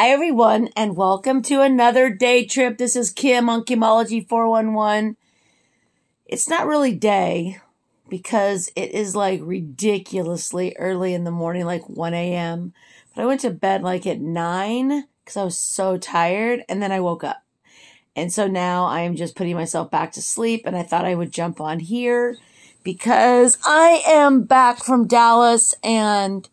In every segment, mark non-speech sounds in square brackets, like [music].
Hi, everyone, and welcome to another day trip. This is Kim on Kimology 411. It's not really day because it is like ridiculously early in the morning, like 1 a.m. But I went to bed like at 9 because I was so tired, and then I woke up. And so now I am just putting myself back to sleep, and I thought I would jump on here because I am back from Dallas and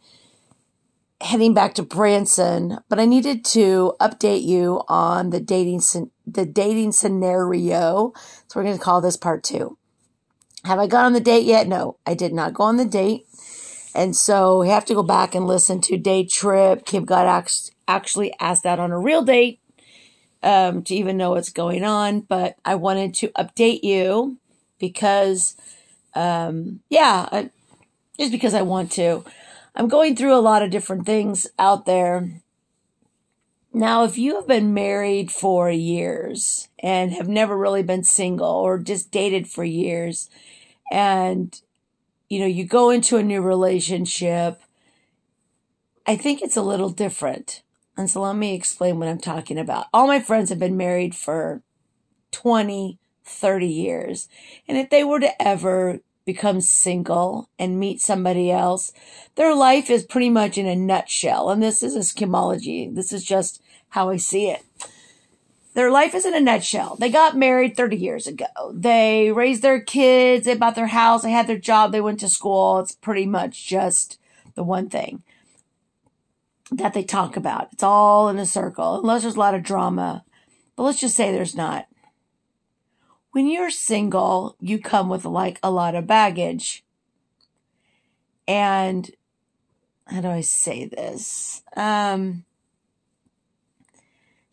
heading back to Branson, but I needed to update you on the dating the dating scenario. So we're going to call this part 2. Have I gone on the date yet? No, I did not go on the date. And so we have to go back and listen to Day Trip. Kim got actually asked out on a real date um, to even know what's going on. But I wanted to update you because, um, yeah, I, just because I want to. I'm going through a lot of different things out there. Now, if you have been married for years and have never really been single or just dated for years, and you know, you go into a new relationship, I think it's a little different. And so let me explain what I'm talking about. All my friends have been married for 20, 30 years. And if they were to ever become single and meet somebody else. Their life is pretty much in a nutshell. And this is a Kimology. This is just how I see it. Their life is in a nutshell. They got married 30 years ago. They raised their kids. They bought their house. They had their job. They went to school. It's pretty much just the one thing that they talk about. It's all in a circle, unless there's a lot of drama. But let's just say there's not when you're single, you come with like a lot of baggage. And how do I say this? Um,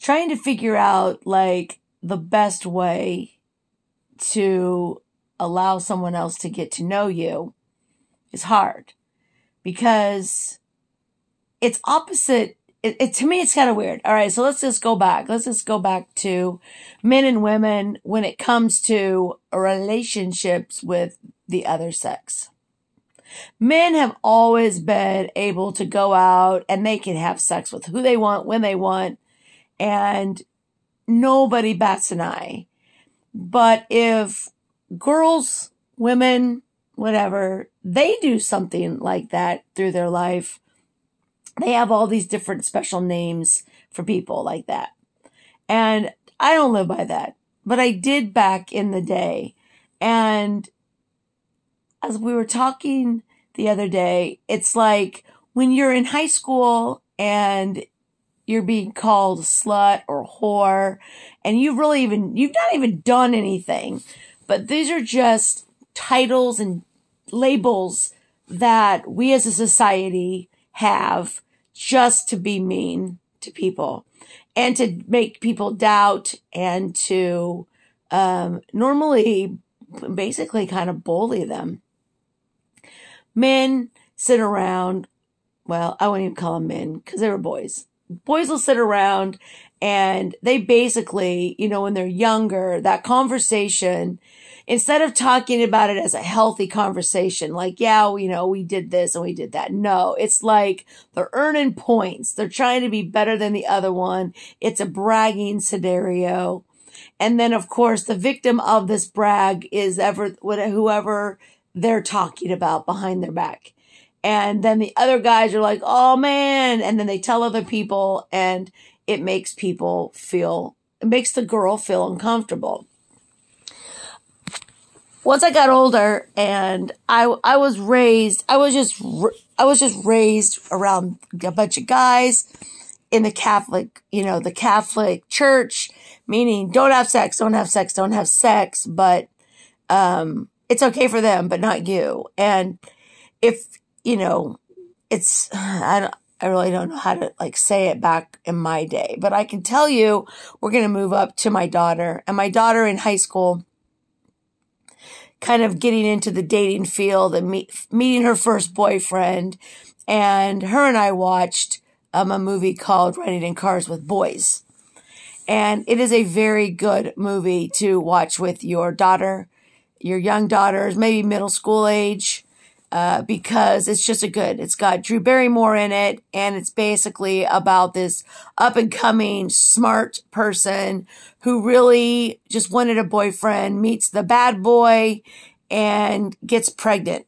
trying to figure out like the best way to allow someone else to get to know you is hard because it's opposite it, it, to me it's kind of weird. All right, so let's just go back. Let's just go back to men and women when it comes to relationships with the other sex. Men have always been able to go out and they can have sex with who they want when they want and nobody bats an eye. But if girls, women, whatever, they do something like that through their life, they have all these different special names for people like that. And I don't live by that, but I did back in the day. And as we were talking the other day, it's like when you're in high school and you're being called slut or whore and you've really even, you've not even done anything, but these are just titles and labels that we as a society have just to be mean to people and to make people doubt and to um, normally basically kind of bully them. Men sit around, well, I wouldn't even call them men because they were boys. Boys will sit around and they basically, you know, when they're younger, that conversation instead of talking about it as a healthy conversation, like, yeah, you know, we did this and we did that. No, it's like they're earning points. They're trying to be better than the other one. It's a bragging scenario. And then, of course, the victim of this brag is ever, whoever they're talking about behind their back. And then the other guys are like, oh man. And then they tell other people and it makes people feel, it makes the girl feel uncomfortable once I got older and I, I was raised, I was just, I was just raised around a bunch of guys in the Catholic, you know, the Catholic church, meaning don't have sex, don't have sex, don't have sex, but, um, it's okay for them, but not you. And if, you know, it's, I don't, I really don't know how to like say it back in my day, but I can tell you we're going to move up to my daughter and my daughter in high school kind of getting into the dating field and meet, meeting her first boyfriend. And her and I watched um, a movie called Riding in Cars with Boys. And it is a very good movie to watch with your daughter, your young daughters, maybe middle school age. Uh, because it's just a good. It's got Drew Barrymore in it, and it's basically about this up and coming smart person who really just wanted a boyfriend, meets the bad boy, and gets pregnant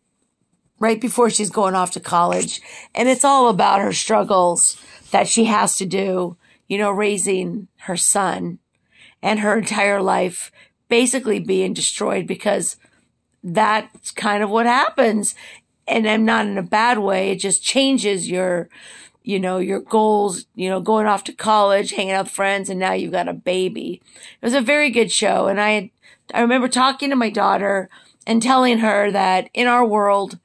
right before she's going off to college. And it's all about her struggles that she has to do, you know, raising her son and her entire life basically being destroyed because that's kind of what happens. And I'm not in a bad way. It just changes your, you know, your goals, you know, going off to college, hanging out with friends, and now you've got a baby. It was a very good show. And I, I remember talking to my daughter and telling her that in our world,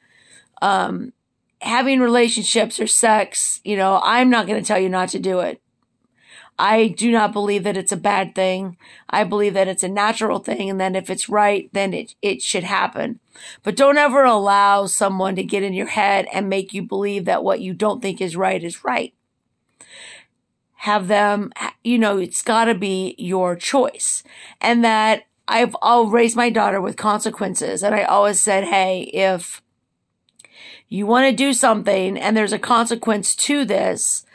um, having relationships or sex, you know, I'm not going to tell you not to do it. I do not believe that it's a bad thing. I believe that it's a natural thing. And then if it's right, then it, it should happen. But don't ever allow someone to get in your head and make you believe that what you don't think is right is right. Have them, you know, it's gotta be your choice. And that I've, I'll raise my daughter with consequences. And I always said, Hey, if you want to do something and there's a consequence to this,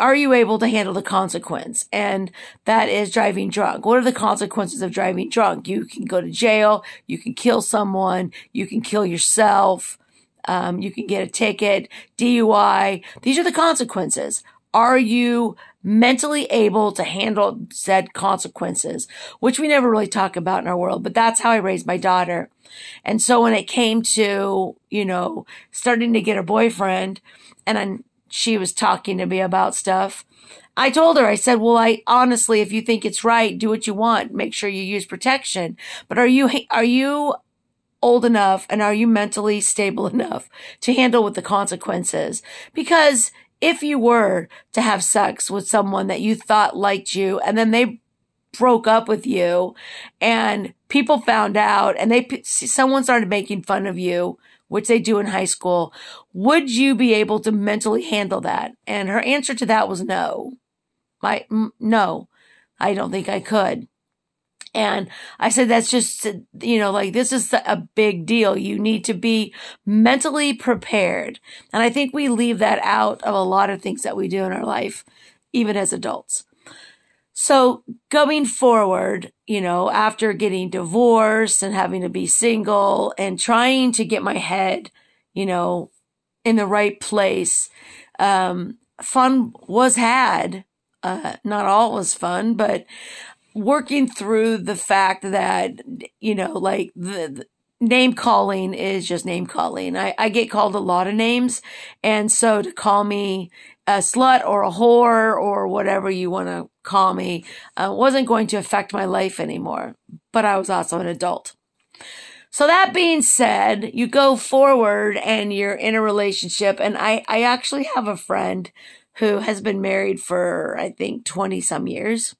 are you able to handle the consequence? And that is driving drunk. What are the consequences of driving drunk? You can go to jail. You can kill someone. You can kill yourself. Um, you can get a ticket, DUI. These are the consequences. Are you mentally able to handle said consequences, which we never really talk about in our world, but that's how I raised my daughter. And so when it came to, you know, starting to get a boyfriend and then she was talking to me about stuff, I told her, I said, well, I honestly, if you think it's right, do what you want. Make sure you use protection. But are you, are you old enough and are you mentally stable [laughs] enough to handle with the consequences? Because if you were to have sex with someone that you thought liked you and then they broke up with you and people found out and they someone started making fun of you which they do in high school would you be able to mentally handle that and her answer to that was no my no i don't think i could and I said, that's just, you know, like this is a big deal. You need to be mentally prepared. And I think we leave that out of a lot of things that we do in our life, even as adults. So going forward, you know, after getting divorced and having to be single and trying to get my head, you know, in the right place, um, fun was had. Uh, not all was fun, but working through the fact that, you know, like the, name calling is just name calling. I, I get called a lot of names. And so to call me a slut or a whore or whatever you want to call me uh, wasn't going to affect my life anymore. But I was also an adult. So that being said, you go forward and you're in a relationship. And I, I actually have a friend who has been married for, I think, 20 some years.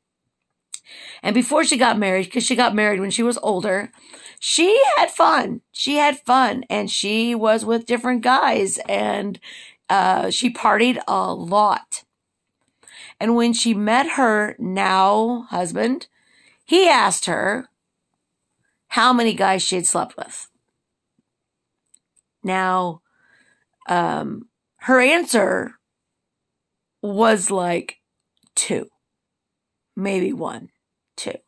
And before she got married, because she got married when she was older, she had fun. She had fun and she was with different guys and uh, she partied a lot. And when she met her now husband, he asked her how many guys she had slept with. Now, um, her answer was like two, maybe one two.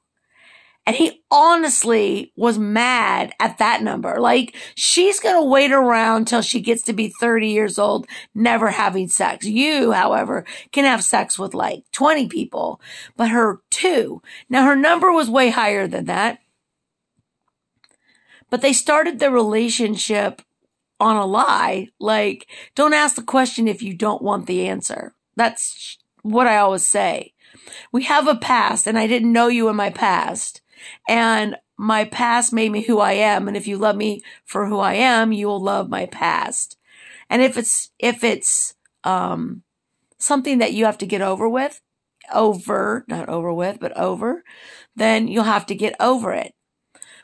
And he honestly was mad at that number. Like, she's going to wait around till she gets to be 30 years old, never having sex. You, however, can have sex with like 20 people, but her two. Now, her number was way higher than that. But they started the relationship on a lie. Like, don't ask the question if you don't want the answer. That's what I always say. We have a past and I didn't know you in my past. And my past made me who I am. And if you love me for who I am, you will love my past. And if it's, if it's, um, something that you have to get over with, over, not over with, but over, then you'll have to get over it.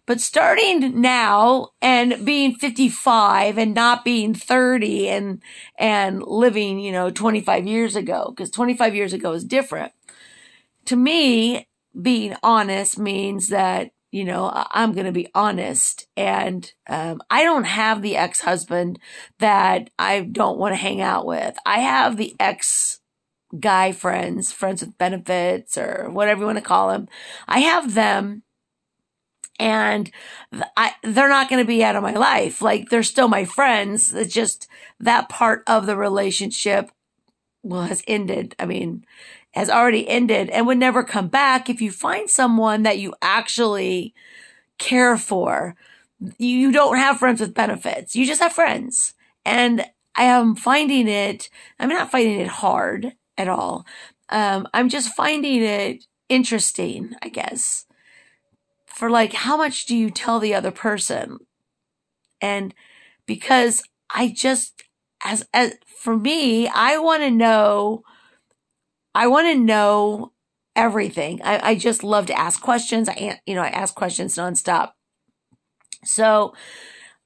But starting now and being 55 and not being 30 and, and living, you know, 25 years ago, because 25 years ago is different to me, being honest means that you know, I'm going to be honest. And um, I don't have the ex husband that I don't want to hang out with. I have the ex guy friends, friends with benefits, or whatever you want to call them. I have them. And I, they're not going to be out of my life. Like they're still my friends. It's just that part of the relationship, well, has ended. I mean, has already ended and would never come back if you find someone that you actually care for. You don't have friends with benefits. You just have friends. And I am finding it, I'm not finding it hard at all. Um, I'm just finding it interesting, I guess, for like, how much do you tell the other person? And because I just, as, as for me, I want to know I want to know everything. I, I just love to ask questions. I, you know, I ask questions nonstop. So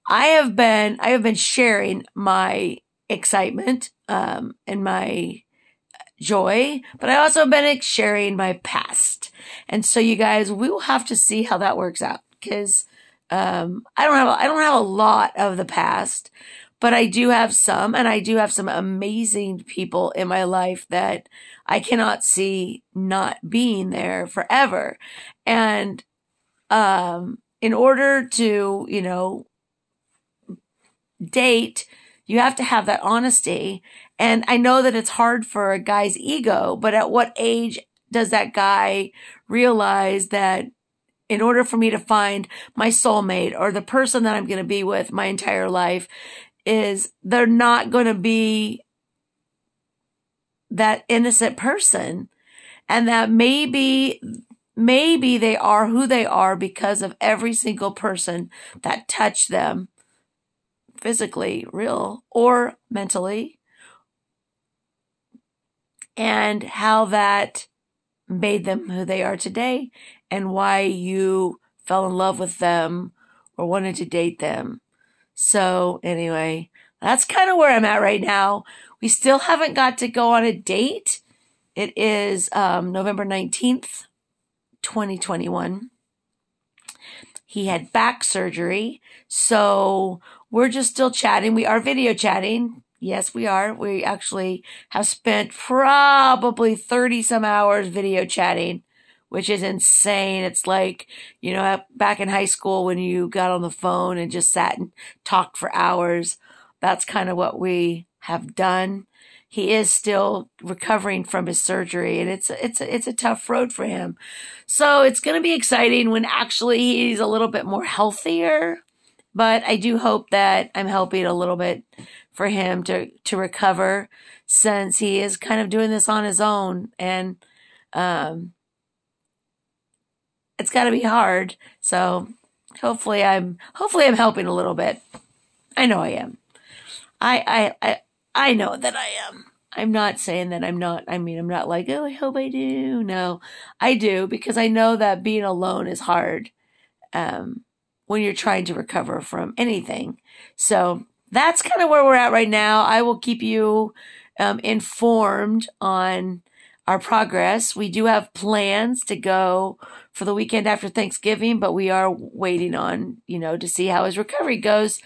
I have been, I have been sharing my excitement, um, and my joy, but I also have been sharing my past. And so you guys, we will have to see how that works out because, um, I don't have, I don't have a lot of the past, but I do have some, and I do have some amazing people in my life that I cannot see not being there forever. And, um, in order to, you know, date, you have to have that honesty. And I know that it's hard for a guy's ego, but at what age does that guy realize that in order for me to find my soulmate or the person that I'm going to be with my entire life is they're not going to be that innocent person. And that maybe maybe they are who they are because of every single person that touched them physically real or mentally. And how that made them who they are today and why you fell in love with them or wanted to date them so anyway, that's kind of where I'm at right now. We still haven't got to go on a date. It is um, November 19th, 2021. He had back surgery. So we're just still chatting. We are video chatting. Yes, we are. We actually have spent probably 30 some hours video chatting which is insane. It's like, you know, back in high school when you got on the phone and just sat and talked for hours. That's kind of what we have done. He is still recovering from his surgery and it's, it's, it's a tough road for him. So it's going to be exciting when actually he's a little bit more healthier. But I do hope that I'm helping a little bit for him to, to recover since he is kind of doing this on his own. And, um, it's got to be hard. So hopefully I'm hopefully I'm helping a little bit. I know I am. I I I I know that I am. I'm not saying that I'm not. I mean, I'm not like, oh, I hope I do. No, I do because I know that being alone is hard um, when you're trying to recover from anything. So that's kind of where we're at right now. I will keep you um, informed on our progress. We do have plans to go for the weekend after Thanksgiving, but we are waiting on, you know, to see how his recovery goes.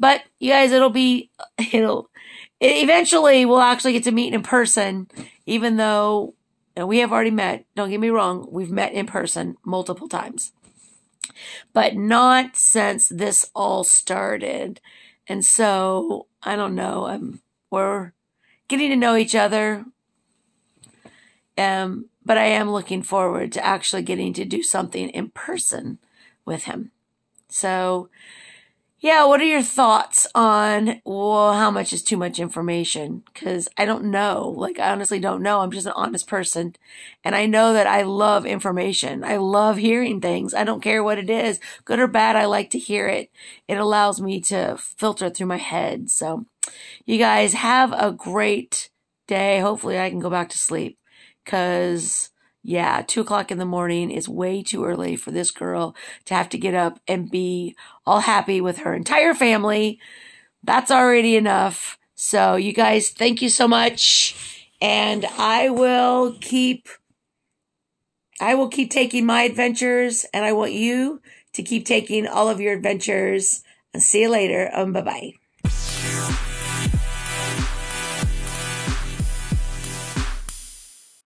But you guys, it'll be, [laughs] it'll, it eventually we'll actually get to meet in person, even though we have already met. Don't get me wrong. We've met in person multiple times, but not since this all started. And so I don't know. I'm, we're getting to know each other. Um, but I am looking forward to actually getting to do something in person with him. So, yeah, what are your thoughts on well, how much is too much information? Because I don't know. Like, I honestly don't know. I'm just an honest person. And I know that I love information. I love hearing things. I don't care what it is, good or bad. I like to hear it. It allows me to filter through my head. So, you guys have a great day. Hopefully, I can go back to sleep. Cause yeah, two o'clock in the morning is way too early for this girl to have to get up and be all happy with her entire family. That's already enough. So you guys, thank you so much. And I will keep I will keep taking my adventures, and I want you to keep taking all of your adventures. See you later. Um, bye bye.